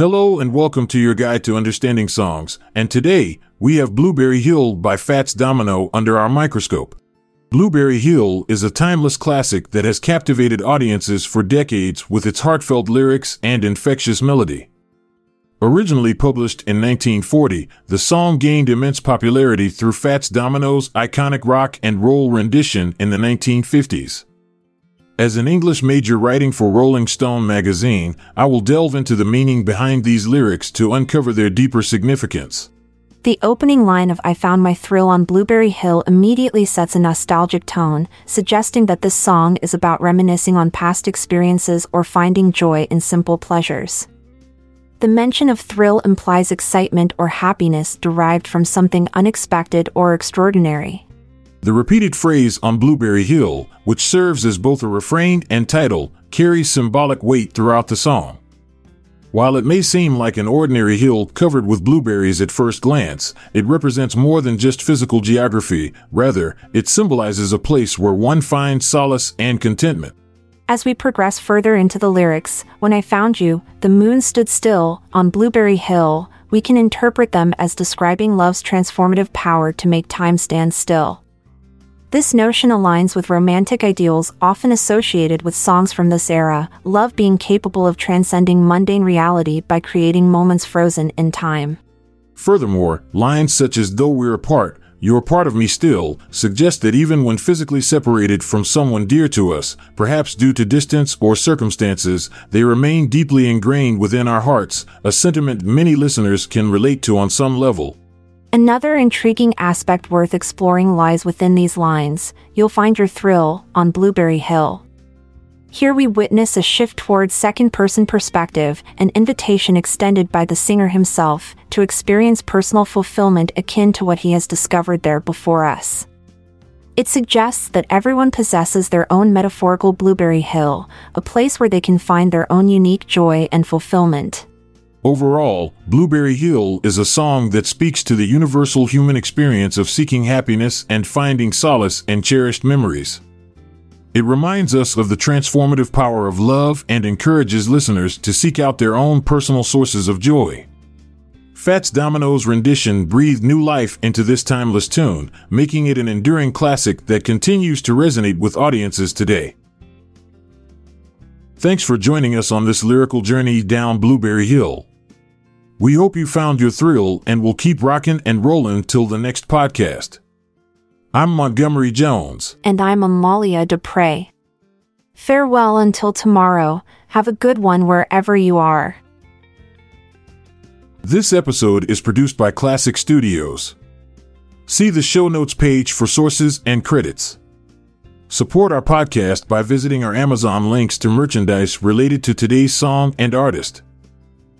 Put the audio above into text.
Hello and welcome to your guide to understanding songs. And today, we have Blueberry Hill by Fats Domino under our microscope. Blueberry Hill is a timeless classic that has captivated audiences for decades with its heartfelt lyrics and infectious melody. Originally published in 1940, the song gained immense popularity through Fats Domino's iconic rock and roll rendition in the 1950s. As an English major writing for Rolling Stone magazine, I will delve into the meaning behind these lyrics to uncover their deeper significance. The opening line of I Found My Thrill on Blueberry Hill immediately sets a nostalgic tone, suggesting that this song is about reminiscing on past experiences or finding joy in simple pleasures. The mention of thrill implies excitement or happiness derived from something unexpected or extraordinary. The repeated phrase on Blueberry Hill, which serves as both a refrain and title, carries symbolic weight throughout the song. While it may seem like an ordinary hill covered with blueberries at first glance, it represents more than just physical geography. Rather, it symbolizes a place where one finds solace and contentment. As we progress further into the lyrics, when I found you, the moon stood still on Blueberry Hill, we can interpret them as describing love's transformative power to make time stand still. This notion aligns with romantic ideals often associated with songs from this era, love being capable of transcending mundane reality by creating moments frozen in time. Furthermore, lines such as Though we're apart, you're part of me still suggest that even when physically separated from someone dear to us, perhaps due to distance or circumstances, they remain deeply ingrained within our hearts, a sentiment many listeners can relate to on some level. Another intriguing aspect worth exploring lies within these lines you'll find your thrill on Blueberry Hill. Here we witness a shift towards second person perspective, an invitation extended by the singer himself to experience personal fulfillment akin to what he has discovered there before us. It suggests that everyone possesses their own metaphorical Blueberry Hill, a place where they can find their own unique joy and fulfillment. Overall, Blueberry Hill is a song that speaks to the universal human experience of seeking happiness and finding solace in cherished memories. It reminds us of the transformative power of love and encourages listeners to seek out their own personal sources of joy. Fats Domino's rendition breathed new life into this timeless tune, making it an enduring classic that continues to resonate with audiences today. Thanks for joining us on this lyrical journey down Blueberry Hill. We hope you found your thrill and will keep rocking and rolling till the next podcast. I'm Montgomery Jones. And I'm Amalia Dupre. Farewell until tomorrow. Have a good one wherever you are. This episode is produced by Klassic Studios. See the show notes page for sources and credits. Support our podcast by visiting our Amazon links to merchandise related to today's song and artist.